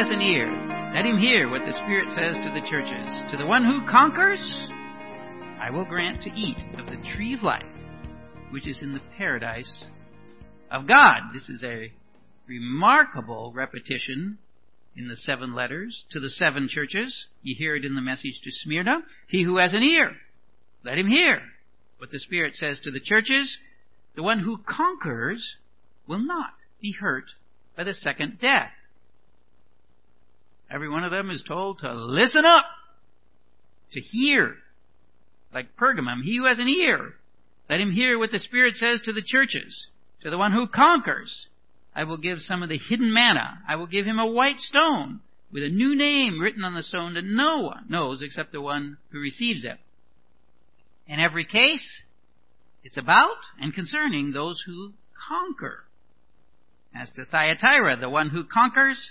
has an ear, let him hear what the Spirit says to the churches. To the one who conquers, I will grant to eat of the tree of life, which is in the paradise of God. This is a remarkable repetition in the seven letters to the seven churches. You hear it in the message to Smyrna. He who has an ear, let him hear what the Spirit says to the churches. The one who conquers will not be hurt by the second death. Every one of them is told to listen up, to hear. Like Pergamum, he who has an ear, let him hear what the Spirit says to the churches. To the one who conquers, I will give some of the hidden manna. I will give him a white stone with a new name written on the stone that no one knows except the one who receives it. In every case, it's about and concerning those who conquer. As to Thyatira, the one who conquers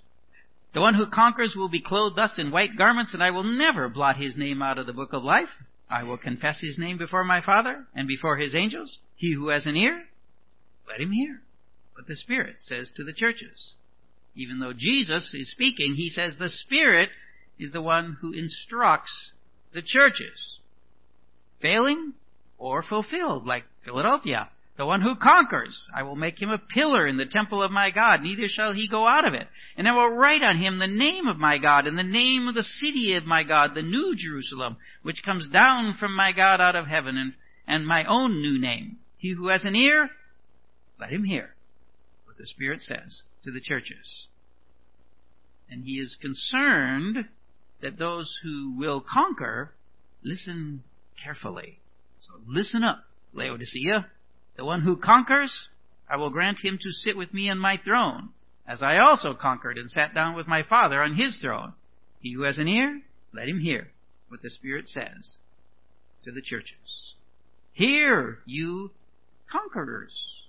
The one who conquers will be clothed thus in white garments, and I will never blot his name out of the book of life. I will confess his name before my Father and before his angels. He who has an ear, let him hear what the Spirit says to the churches. Even though Jesus is speaking, he says the Spirit is the one who instructs the churches. Failing or fulfilled, like Philadelphia. The one who conquers, I will make him a pillar in the temple of my God, neither shall he go out of it. And I will write on him the name of my God, and the name of the city of my God, the new Jerusalem, which comes down from my God out of heaven, and, and my own new name. He who has an ear, let him hear what the Spirit says to the churches. And he is concerned that those who will conquer listen carefully. So listen up, Laodicea. The one who conquers, I will grant him to sit with me on my throne, as I also conquered and sat down with my Father on his throne. He who has an ear, let him hear what the Spirit says to the churches. Hear, you conquerors.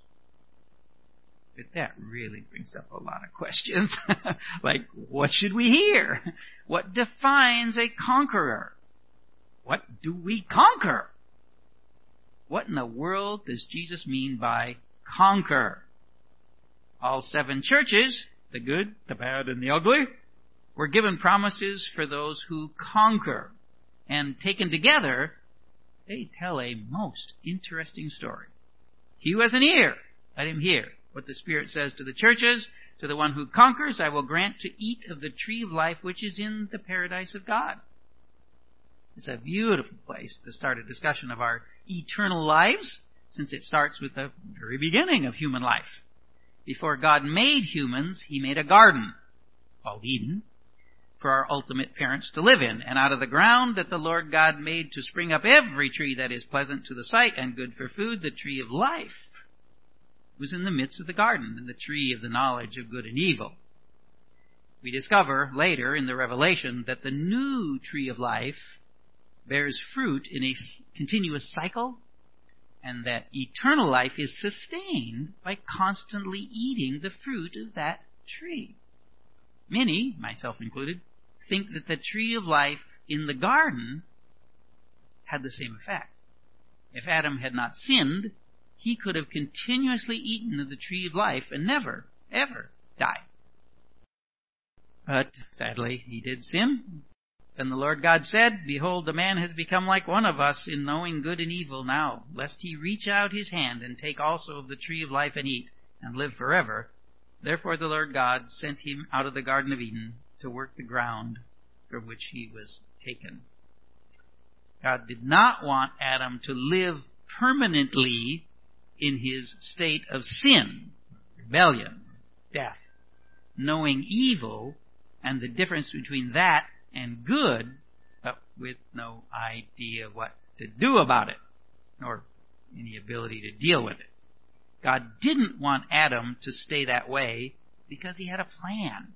But that really brings up a lot of questions. like, what should we hear? What defines a conqueror? What do we conquer? What in the world does Jesus mean by conquer? All seven churches, the good, the bad, and the ugly, were given promises for those who conquer. And taken together, they tell a most interesting story. He who has an ear, let him hear what the Spirit says to the churches. To the one who conquers, I will grant to eat of the tree of life which is in the paradise of God. It's a beautiful place to start a discussion of our eternal lives, since it starts with the very beginning of human life. Before God made humans, He made a garden called Eden for our ultimate parents to live in. And out of the ground that the Lord God made to spring up every tree that is pleasant to the sight and good for food, the tree of life was in the midst of the garden, and the tree of the knowledge of good and evil. We discover later in the Revelation that the new tree of life bears fruit in a continuous cycle, and that eternal life is sustained by constantly eating the fruit of that tree. Many, myself included, think that the tree of life in the garden had the same effect. If Adam had not sinned, he could have continuously eaten of the tree of life and never, ever died. But sadly, he did sin. Then the Lord God said, Behold, the man has become like one of us in knowing good and evil now, lest he reach out his hand and take also of the tree of life and eat, and live forever. Therefore the Lord God sent him out of the Garden of Eden to work the ground from which he was taken. God did not want Adam to live permanently in his state of sin, rebellion, death, knowing evil and the difference between that and good, but with no idea what to do about it, nor any ability to deal with it. God didn't want Adam to stay that way because he had a plan.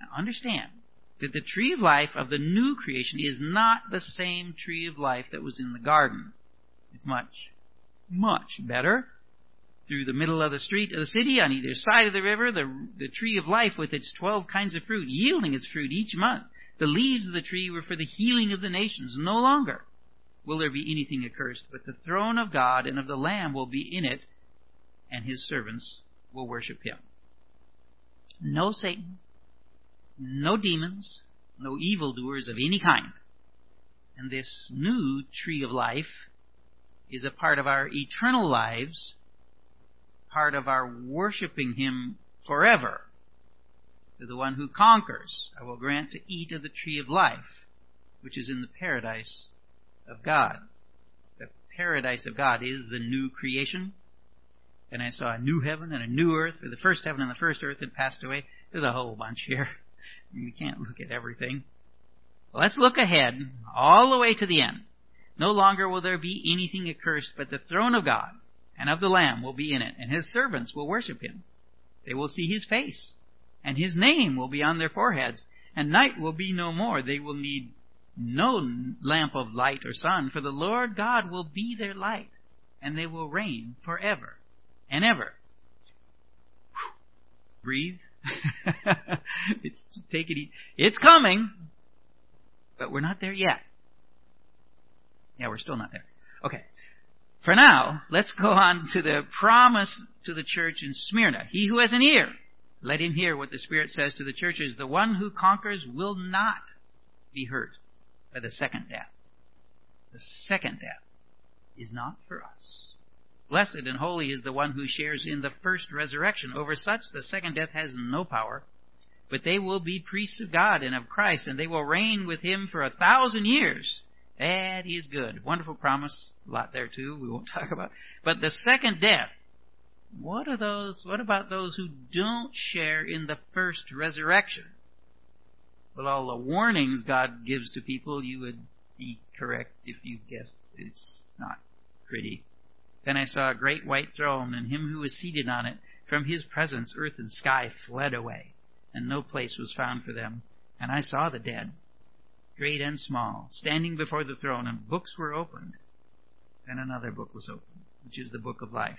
Now understand, that the tree of life of the new creation is not the same tree of life that was in the garden. It's much, much better. Through the middle of the street of the city, on either side of the river, the, the tree of life with its twelve kinds of fruit, yielding its fruit each month. The leaves of the tree were for the healing of the nations. No longer will there be anything accursed, but the throne of God and of the Lamb will be in it, and his servants will worship him. No Satan, no demons, no evildoers of any kind. And this new tree of life is a part of our eternal lives, part of our worshiping Him forever. To the one who conquers, I will grant to eat of the tree of life, which is in the paradise of God. The paradise of God is the new creation. And I saw a new heaven and a new earth, for the first heaven and the first earth had passed away. There's a whole bunch here. We can't look at everything. Let's look ahead all the way to the end. No longer will there be anything accursed, but the throne of God and of the Lamb will be in it, and his servants will worship him. They will see his face, and his name will be on their foreheads, and night will be no more. They will need no lamp of light or sun, for the Lord God will be their light, and they will reign forever and ever. Breathe. it's take it easy. It's coming, but we're not there yet. Yeah, we're still not there. Okay. For now, let's go on to the promise to the church in Smyrna. He who has an ear, let him hear what the Spirit says to the churches. The one who conquers will not be hurt by the second death. The second death is not for us. Blessed and holy is the one who shares in the first resurrection. Over such the second death has no power. But they will be priests of God and of Christ, and they will reign with him for a thousand years. That is good. Wonderful promise. A lot there too. We won't talk about. But the second death. What are those? What about those who don't share in the first resurrection? With all the warnings God gives to people, you would be correct if you guessed it's not pretty. Then I saw a great white throne, and him who was seated on it. From his presence earth and sky fled away, and no place was found for them. And I saw the dead, great and small, standing before the throne, and books were opened. Then another book was opened, which is the book of life.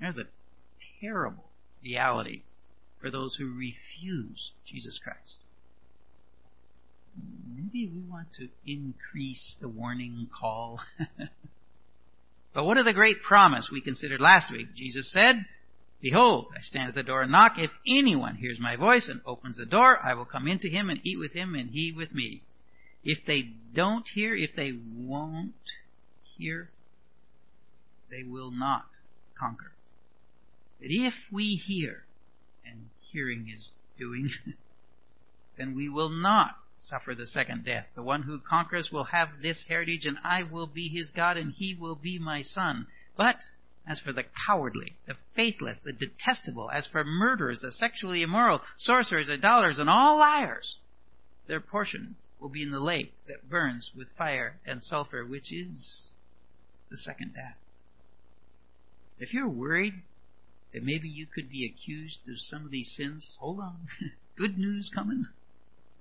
There's a terrible reality for those who refuse Jesus Christ maybe we want to increase the warning call. but what of the great promise we considered last week? Jesus said, Behold, I stand at the door and knock. If anyone hears my voice and opens the door, I will come into him and eat with him and he with me. If they don't hear, if they won't hear, they will not conquer. But if we hear, and hearing is doing, then we will not suffer the second death. The one who conquers will have this heritage, and I will be his God, and he will be my son. But as for the cowardly, the faithless, the detestable, as for murderers, the sexually immoral, sorcerers, idolaters, and all liars, their portion will be in the lake that burns with fire and sulfur, which is the second death. If you're worried that maybe you could be accused of some of these sins, hold on. Good news coming.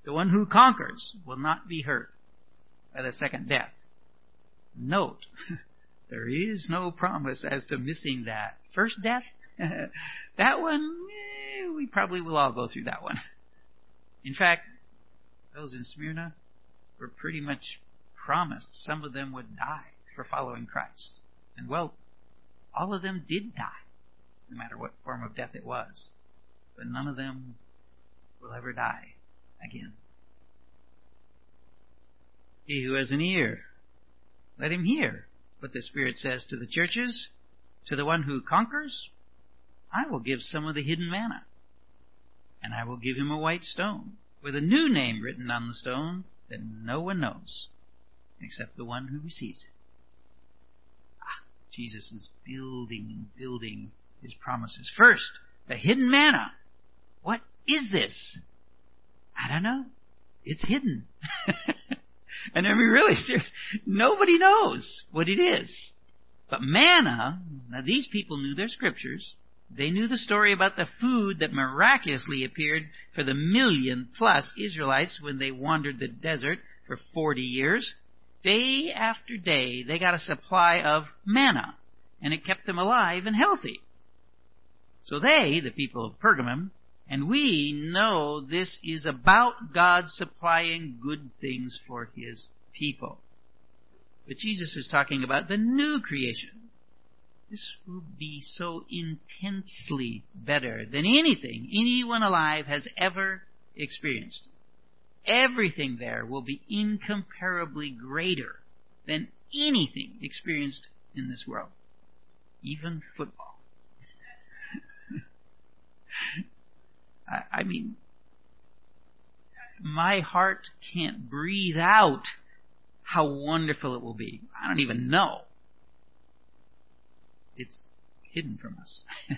The one who conquers will not be hurt by the second death. Note, there is no promise as to missing that. First death, that one, eh, we probably will all go through that one. In fact, those in Smyrna were pretty much promised some of them would die for following Christ. And well, all of them did die, no matter what form of death it was. But none of them will ever die again. He who has an ear, let him hear what the Spirit says to the churches. To the one who conquers, I will give some of the hidden manna, and I will give him a white stone, with a new name written on the stone that no one knows except the one who receives it. Ah, Jesus is building and building his promises. First, the hidden manna. What is this? I don't know. It's hidden. and I mean, really serious. Nobody knows what it is. But manna, now these people knew their scriptures. They knew the story about the food that miraculously appeared for the million plus Israelites when they wandered the desert for 40 years. Day after day, they got a supply of manna, and it kept them alive and healthy. So they, the people of Pergamum, and we know this is about God supplying good things for His people. But Jesus is talking about the new creation. This will be so intensely better than anything anyone alive has ever experienced. Everything there will be incomparably greater than anything experienced in this world. Even football. I, mean, my heart can't breathe out how wonderful it will be. I don't even know. It's hidden from us.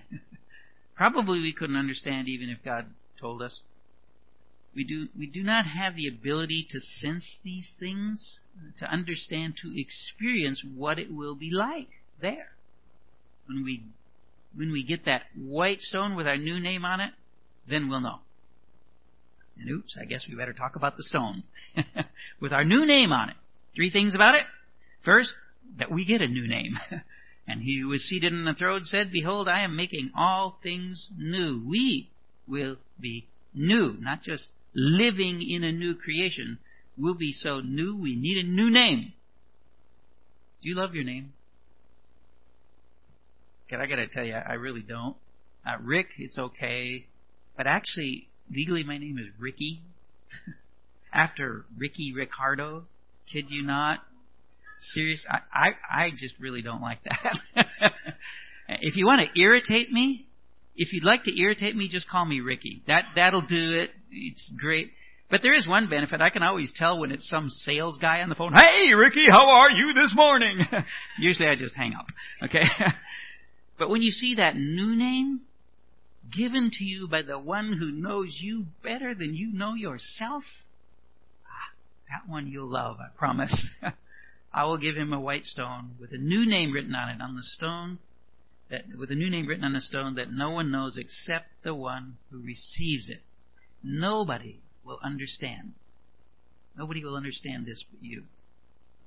Probably we couldn't understand even if God told us. We do, we do not have the ability to sense these things, to understand, to experience what it will be like there. When we, when we get that white stone with our new name on it, then we'll know. And oops, I guess we better talk about the stone. with our new name on it. Three things about it. First, that we get a new name. and he who was seated on the throne said, Behold, I am making all things new. We will be new, not just living in a new creation. We'll be so new, we need a new name. Do you love your name? I gotta tell you, I really don't. Uh, Rick, it's okay. But actually, legally my name is Ricky. After Ricky Ricardo. Kid you not. Serious. I, I, I just really don't like that. if you want to irritate me, if you'd like to irritate me, just call me Ricky. That, that'll do it. It's great. But there is one benefit. I can always tell when it's some sales guy on the phone. Hey, Ricky, how are you this morning? Usually I just hang up. Okay. But when you see that new name, given to you by the one who knows you better than you know yourself, ah, that one you'll love, I promise. I will give him a white stone with a new name written on it on the stone that with a new name written on the stone that no one knows except the one who receives it. Nobody will understand. Nobody will understand this but you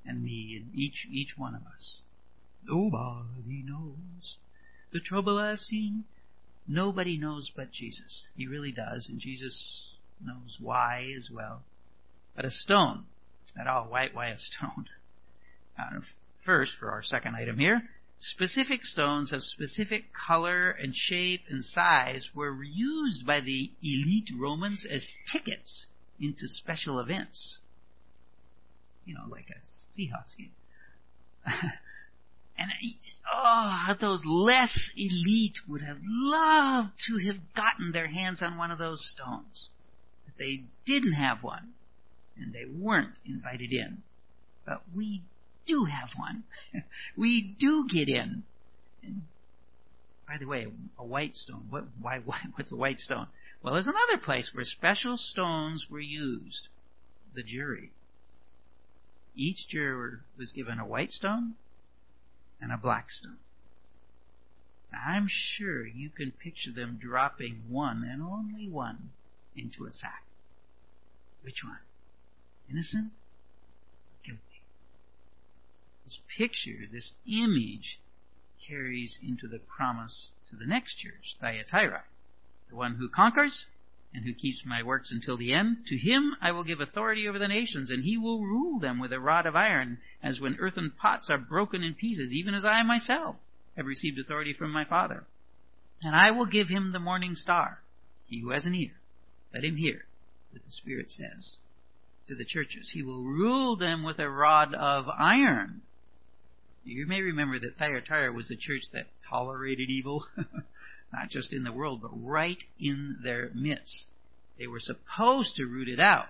and me and each each one of us. Nobody knows the trouble I've seen Nobody knows but Jesus. He really does, and Jesus knows why as well. But a stone, not all white, why a stone? Uh, first, for our second item here, specific stones of specific color and shape and size were used by the elite Romans as tickets into special events. You know, like a Seahawks game. And oh, those less elite would have loved to have gotten their hands on one of those stones. But they didn't have one, and they weren't invited in. But we do have one. we do get in. And by the way, a white stone. What? Why? why what's a white stone? Well, there's another place where special stones were used. The jury. Each juror was given a white stone and a black stone. I'm sure you can picture them dropping one and only one into a sack. Which one? Innocent? Guilty. This picture, this image, carries into the promise to the next church, Thyatira. The one who conquers and who keeps my works until the end, to him I will give authority over the nations, and he will rule them with a rod of iron, as when earthen pots are broken in pieces, even as I myself have received authority from my Father. And I will give him the morning star. He who has an ear, let him hear what the Spirit says to the churches. He will rule them with a rod of iron. You may remember that Thyatira was a church that tolerated evil. not just in the world, but right in their midst. They were supposed to root it out,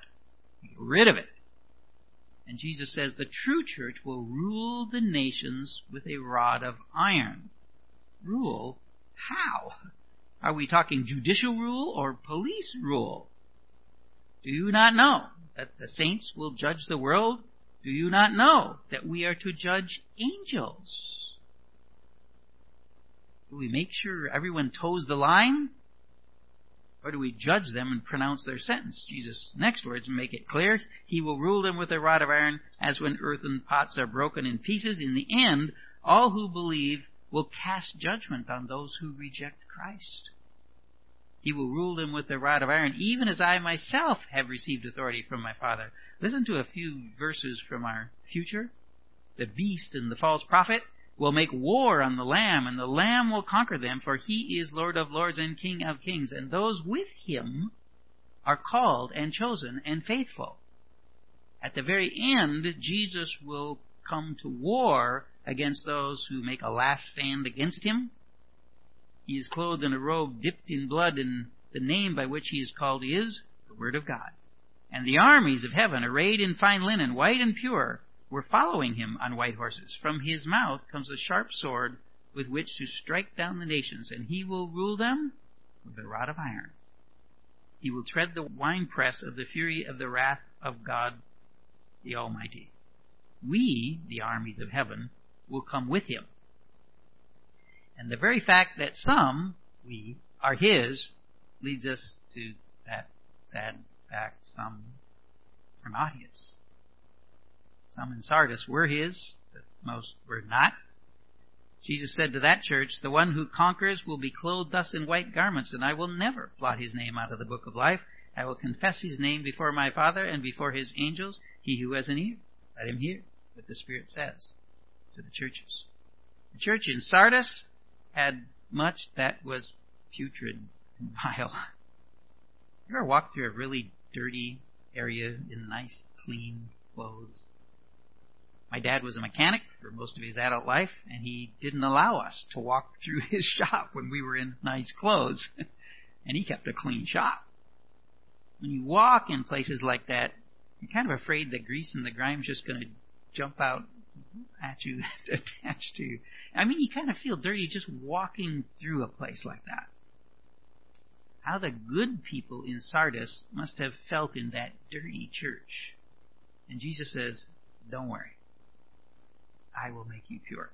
get rid of it. And Jesus says the true church will rule the nations with a rod of iron. Rule? How? Are we talking judicial rule or police rule? Do you not know that the saints will judge the world? Do you not know that we are to judge angels? Do we make sure everyone toes the line? Or do we judge them and pronounce their sentence? Jesus' next words make it clear. He will rule them with a rod of iron as when earthen pots are broken in pieces. In the end, all who believe will cast judgment on those who reject Christ. He will rule them with a rod of iron, even as I myself have received authority from my Father. Listen to a few verses from our future. The beast and the false prophet will make war on the Lamb, and the Lamb will conquer them, for he is Lord of lords and King of kings, and those with him are called and chosen and faithful. At the very end, Jesus will come to war against those who make a last stand against him. He is clothed in a robe dipped in blood, and the name by which he is called is the Word of God. And the armies of heaven, arrayed in fine linen, white and pure, were following him on white horses. From his mouth comes a sharp sword with which to strike down the nations, and he will rule them with a rod of iron. He will tread the winepress of the fury of the wrath of God the Almighty. We, the armies of heaven, will come with him. And the very fact that some, we, are his, leads us to that sad fact some are not his. Some in Sardis were his, but most were not. Jesus said to that church, The one who conquers will be clothed thus in white garments, and I will never blot his name out of the book of life. I will confess his name before my Father and before his angels. He who has an ear, let him hear what the Spirit says to the churches. The church in Sardis had much that was putrid and vile. You ever walk through a really dirty area in nice, clean clothes? My dad was a mechanic for most of his adult life, and he didn't allow us to walk through his shop when we were in nice clothes. and he kept a clean shop. When you walk in places like that, you're kind of afraid the grease and the grime's just going to jump out at you, attached to you. I mean, you kind of feel dirty just walking through a place like that. How the good people in Sardis must have felt in that dirty church. And Jesus says, don't worry. I will make you pure.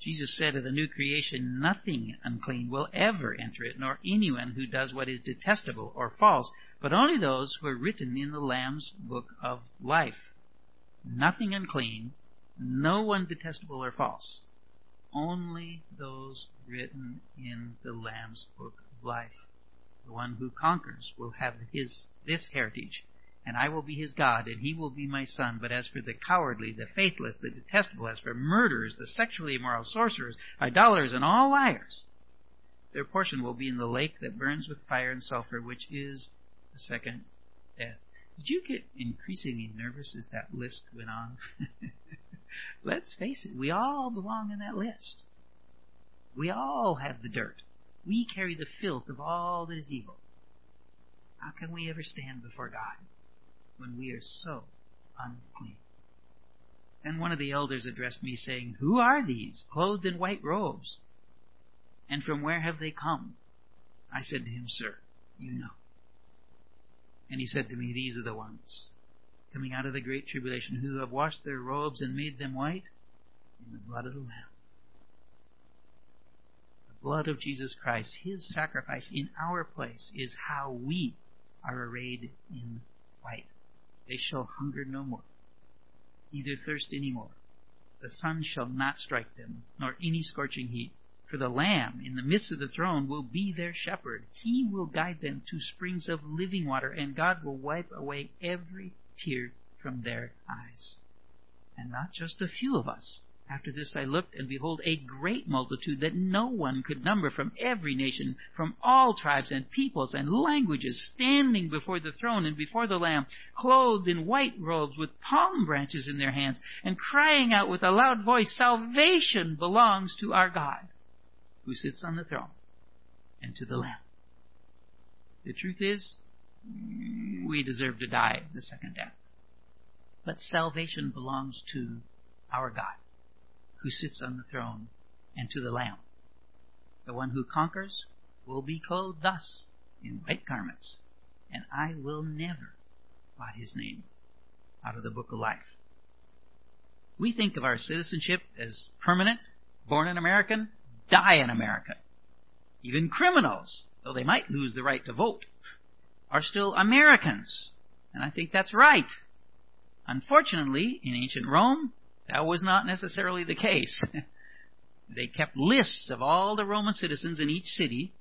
Jesus said of the new creation, nothing unclean will ever enter it, nor anyone who does what is detestable or false, but only those who are written in the Lamb's book of life. Nothing unclean, no one detestable or false, only those written in the Lamb's book of life. The one who conquers will have his this heritage and I will be his God, and he will be my son. But as for the cowardly, the faithless, the detestable, as for murderers, the sexually immoral, sorcerers, idolaters, and all liars, their portion will be in the lake that burns with fire and sulfur, which is the second death. Did you get increasingly nervous as that list went on? Let's face it, we all belong in that list. We all have the dirt. We carry the filth of all that is evil. How can we ever stand before God? When we are so unclean. Then one of the elders addressed me, saying, Who are these, clothed in white robes? And from where have they come? I said to him, Sir, you know. And he said to me, These are the ones coming out of the great tribulation who have washed their robes and made them white in the blood of the Lamb. The blood of Jesus Christ, his sacrifice in our place, is how we are arrayed in white. They shall hunger no more, neither thirst any more. The sun shall not strike them, nor any scorching heat. For the Lamb in the midst of the throne will be their shepherd. He will guide them to springs of living water, and God will wipe away every tear from their eyes. And not just a few of us, after this I looked, and behold, a great multitude that no one could number from every nation, from all tribes and peoples and languages, standing before the throne and before the Lamb, clothed in white robes with palm branches in their hands, and crying out with a loud voice, Salvation belongs to our God, who sits on the throne, and to the Lamb. The truth is, we deserve to die the second death. But salvation belongs to our God, who sits on the throne, and to the Lamb. The one who conquers will be clothed thus in white garments, and I will never blot his name out of the book of life. We think of our citizenship as permanent, born an American, die an American. Even criminals, though they might lose the right to vote, are still Americans. And I think that's right. Unfortunately, in ancient Rome, that was not necessarily the case. they kept lists of all the Roman citizens in each city,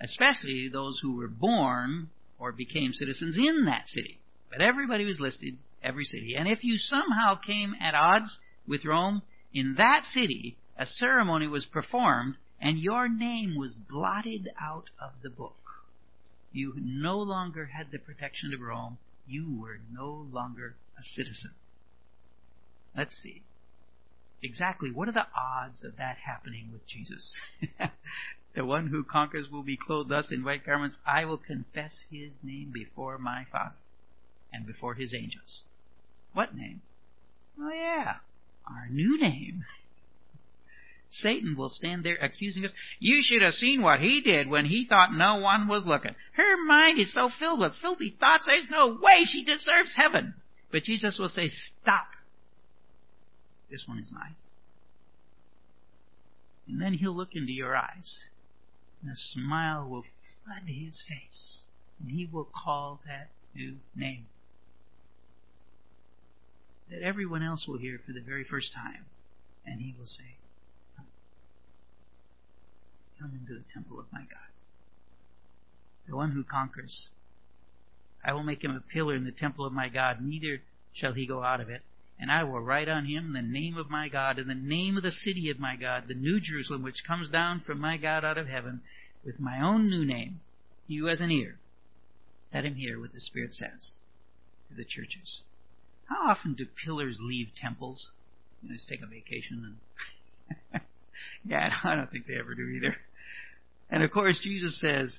especially those who were born or became citizens in that city. But everybody was listed, every city. And if you somehow came at odds with Rome, in that city, a ceremony was performed and your name was blotted out of the book. You no longer had the protection of Rome. You were no longer a citizen. Let's see. Exactly what are the odds of that happening with Jesus? the one who conquers will be clothed thus in white garments. I will confess his name before my Father and before his angels. What name? Oh yeah, our new name. Satan will stand there accusing us. You should have seen what he did when he thought no one was looking. Her mind is so filled with filthy thoughts, there's no way she deserves heaven. But Jesus will say, Stop. This one is mine. And then he'll look into your eyes, and a smile will flood his face, and he will call that new name that everyone else will hear for the very first time. And he will say, Come into the temple of my God. The one who conquers. I will make him a pillar in the temple of my God, neither shall he go out of it. And I will write on him the name of my God and the name of the city of my God, the new Jerusalem, which comes down from my God out of heaven, with my own new name. Who has an ear, let him hear what the Spirit says to the churches. How often do pillars leave temples? You know, just take a vacation and yeah, I don't think they ever do either. And of course, Jesus says,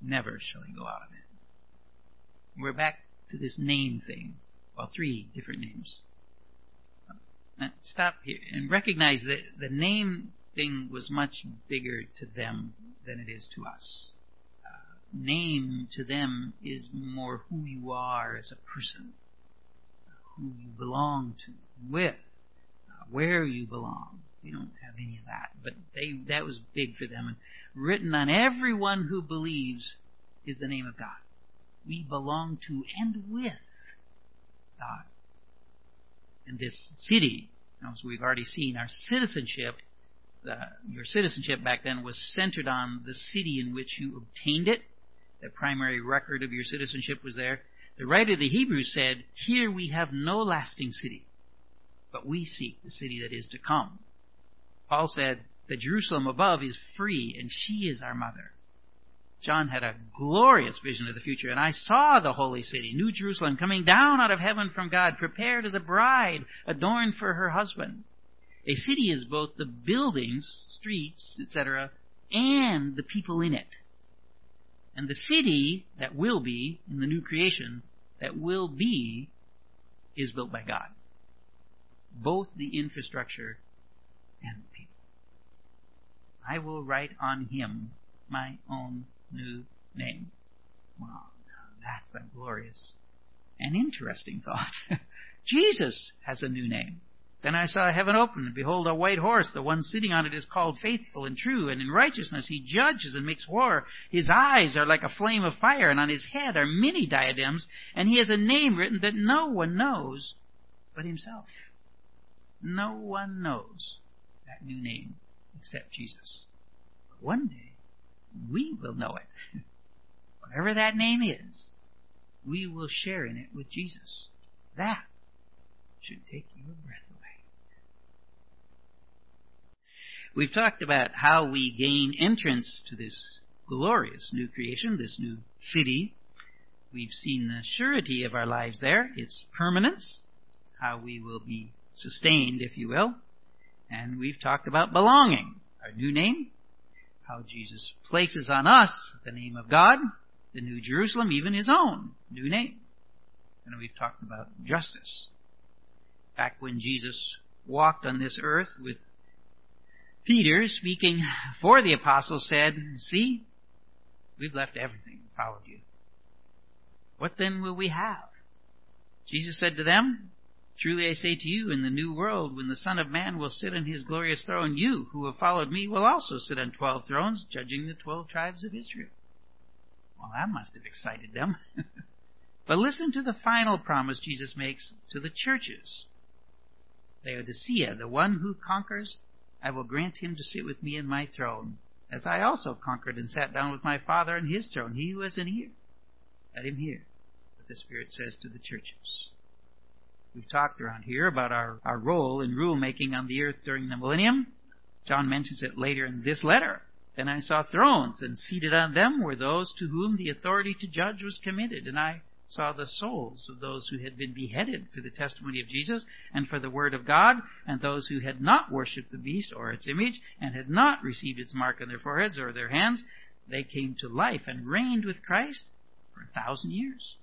never shall he go out of it. We're back to this name thing. Well, three different names. Stop here and recognize that the name thing was much bigger to them than it is to us. Uh, name to them is more who you are as a person, who you belong to, with, uh, where you belong. We don't have any of that, but they that was big for them. And written on everyone who believes is the name of God. We belong to and with God. And this city, as we've already seen, our citizenship, uh, your citizenship back then was centered on the city in which you obtained it. The primary record of your citizenship was there. The writer of the Hebrews said, Here we have no lasting city, but we seek the city that is to come. Paul said, The Jerusalem above is free, and she is our mother. John had a glorious vision of the future, and I saw the holy city, New Jerusalem, coming down out of heaven from God, prepared as a bride, adorned for her husband. A city is both the buildings, streets, etc., and the people in it. And the city that will be, in the new creation, that will be, is built by God. Both the infrastructure and the people. I will write on him my own new name. Wow, that's a glorious and interesting thought. Jesus has a new name. Then I saw heaven open, and behold, a white horse. The one sitting on it is called faithful and true, and in righteousness he judges and makes war. His eyes are like a flame of fire, and on his head are many diadems, and he has a name written that no one knows but himself. No one knows that new name except Jesus. But one day, we will know it. Whatever that name is, we will share in it with Jesus. That should take your breath away. We've talked about how we gain entrance to this glorious new creation, this new city. We've seen the surety of our lives there, its permanence, how we will be sustained, if you will. And we've talked about belonging, our new name, how Jesus places on us the name of God, the New Jerusalem, even his own new name. And we've talked about justice. Back when Jesus walked on this earth with Peter, speaking for the apostles, said, See, we've left everything and followed you. What then will we have? Jesus said to them, Truly I say to you, in the new world, when the Son of Man will sit on his glorious throne, you who have followed me will also sit on twelve thrones, judging the twelve tribes of Israel. Well, that must have excited them. but listen to the final promise Jesus makes to the churches. Laodicea, the one who conquers, I will grant him to sit with me in my throne, as I also conquered and sat down with my Father on his throne. He who has an ear, let him hear what the Spirit says to the churches. We've talked around here about our, our role in rulemaking on the earth during the millennium. John mentions it later in this letter. Then I saw thrones, and seated on them were those to whom the authority to judge was committed, and I saw the souls of those who had been beheaded for the testimony of Jesus and for the word of God, and those who had not worshipped the beast or its image, and had not received its mark on their foreheads or their hands. They came to life and reigned with Christ for a thousand years.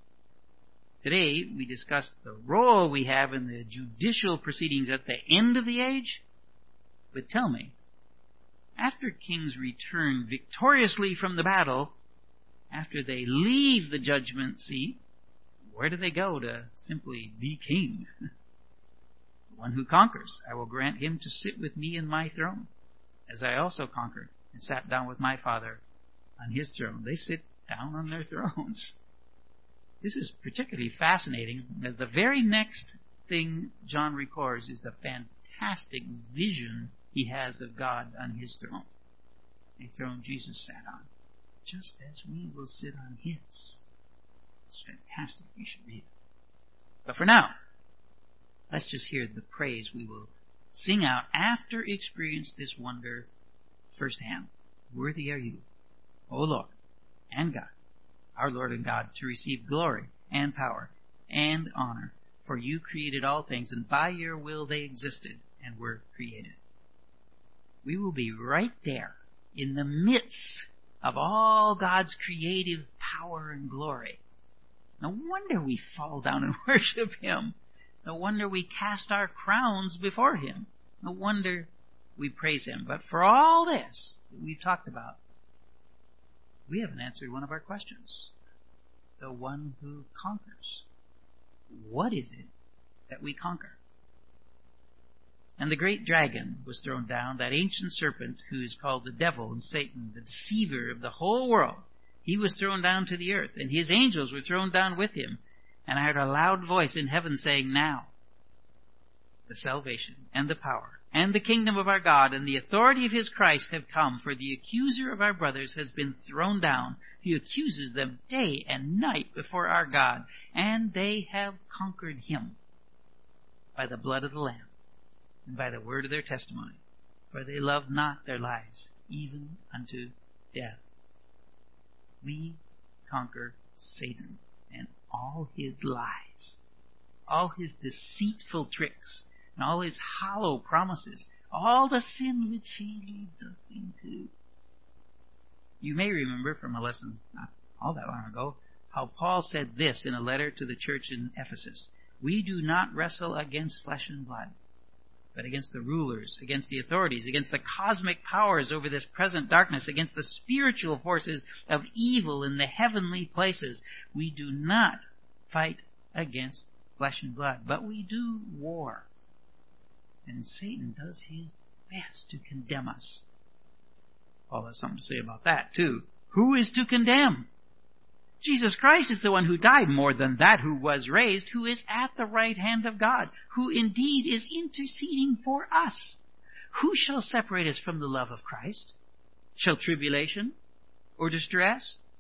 Today, we discussed the role we have in the judicial proceedings at the end of the age. But tell me, after kings return victoriously from the battle, after they leave the judgment seat, where do they go to simply be king? the one who conquers, I will grant him to sit with me in my throne, as I also conquered and sat down with my Father on his throne. They sit down on their thrones. This is particularly fascinating as the very next thing John records is the fantastic vision he has of God on his throne. A throne Jesus sat on, just as we will sit on his. It's fantastic. You should read it. But for now, let's just hear the praise we will sing out after experience this wonder firsthand. Worthy are you, O Lord and God, our Lord and God, to receive glory and power and honor. For you created all things, and by your will they existed and were created. We will be right there in the midst of all God's creative power and glory. No wonder we fall down and worship Him. No wonder we cast our crowns before Him. No wonder we praise Him. But for all this that we've talked about, we haven't answered one of our questions. The one who conquers. What is it that we conquer? And the great dragon was thrown down, that ancient serpent who is called the devil and Satan, the deceiver of the whole world. He was thrown down to the earth, and his angels were thrown down with him. And I heard a loud voice in heaven saying, Now, the salvation and the power and the kingdom of our God and the authority of his Christ have come, for the accuser of our brothers has been thrown down, who accuses them day and night before our God, and they have conquered him by the blood of the Lamb and by the word of their testimony, for they love not their lives, even unto death. We conquer Satan and all his lies, all his deceitful tricks, and all his hollow promises, all the sin which he leads us into. You may remember from a lesson not all that long ago how Paul said this in a letter to the church in Ephesus. We do not wrestle against flesh and blood, but against the rulers, against the authorities, against the cosmic powers over this present darkness, against the spiritual forces of evil in the heavenly places. We do not fight against flesh and blood, but we do war and Satan does his best to condemn us. Paul has something to say about that, too. Who is to condemn? Jesus Christ is the one who died, more than that, who was raised, who is at the right hand of God, who indeed is interceding for us. Who shall separate us from the love of Christ? Shall tribulation, or distress,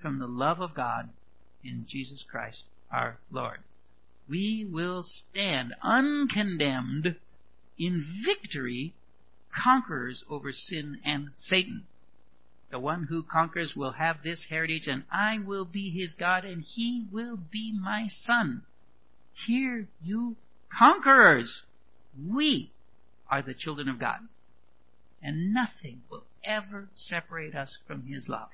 from the love of God in Jesus Christ our Lord. We will stand uncondemned in victory, conquerors over sin and Satan. The one who conquers will have this heritage, and I will be his God, and he will be my son. Hear you conquerors! We are the children of God, and nothing will ever separate us from his love.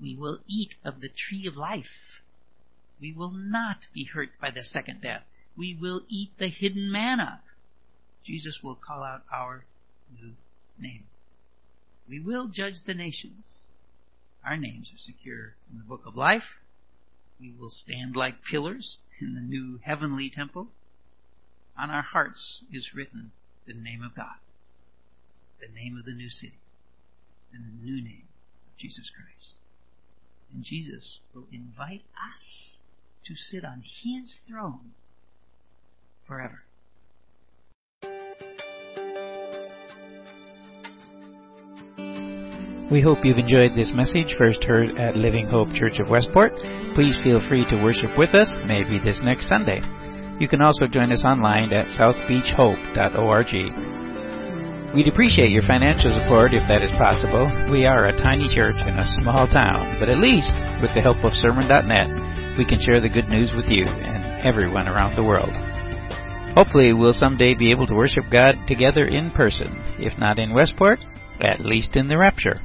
We will eat of the tree of life. We will not be hurt by the second death. We will eat the hidden manna. Jesus will call out our new name. We will judge the nations. Our names are secure in the book of life. We will stand like pillars in the new heavenly temple. On our hearts is written the name of God, the name of the new city, and the new name of Jesus Christ. And Jesus will invite us to sit on his throne forever. We hope you've enjoyed this message, first heard at Living Hope Church of Westport. Please feel free to worship with us, maybe this next Sunday. You can also join us online at southbeachhope.org. We'd appreciate your financial support if that is possible. We are a tiny church in a small town, but at least, with the help of Sermon.net, we can share the good news with you and everyone around the world. Hopefully, we'll someday be able to worship God together in person, if not in Westport, at least in the rapture.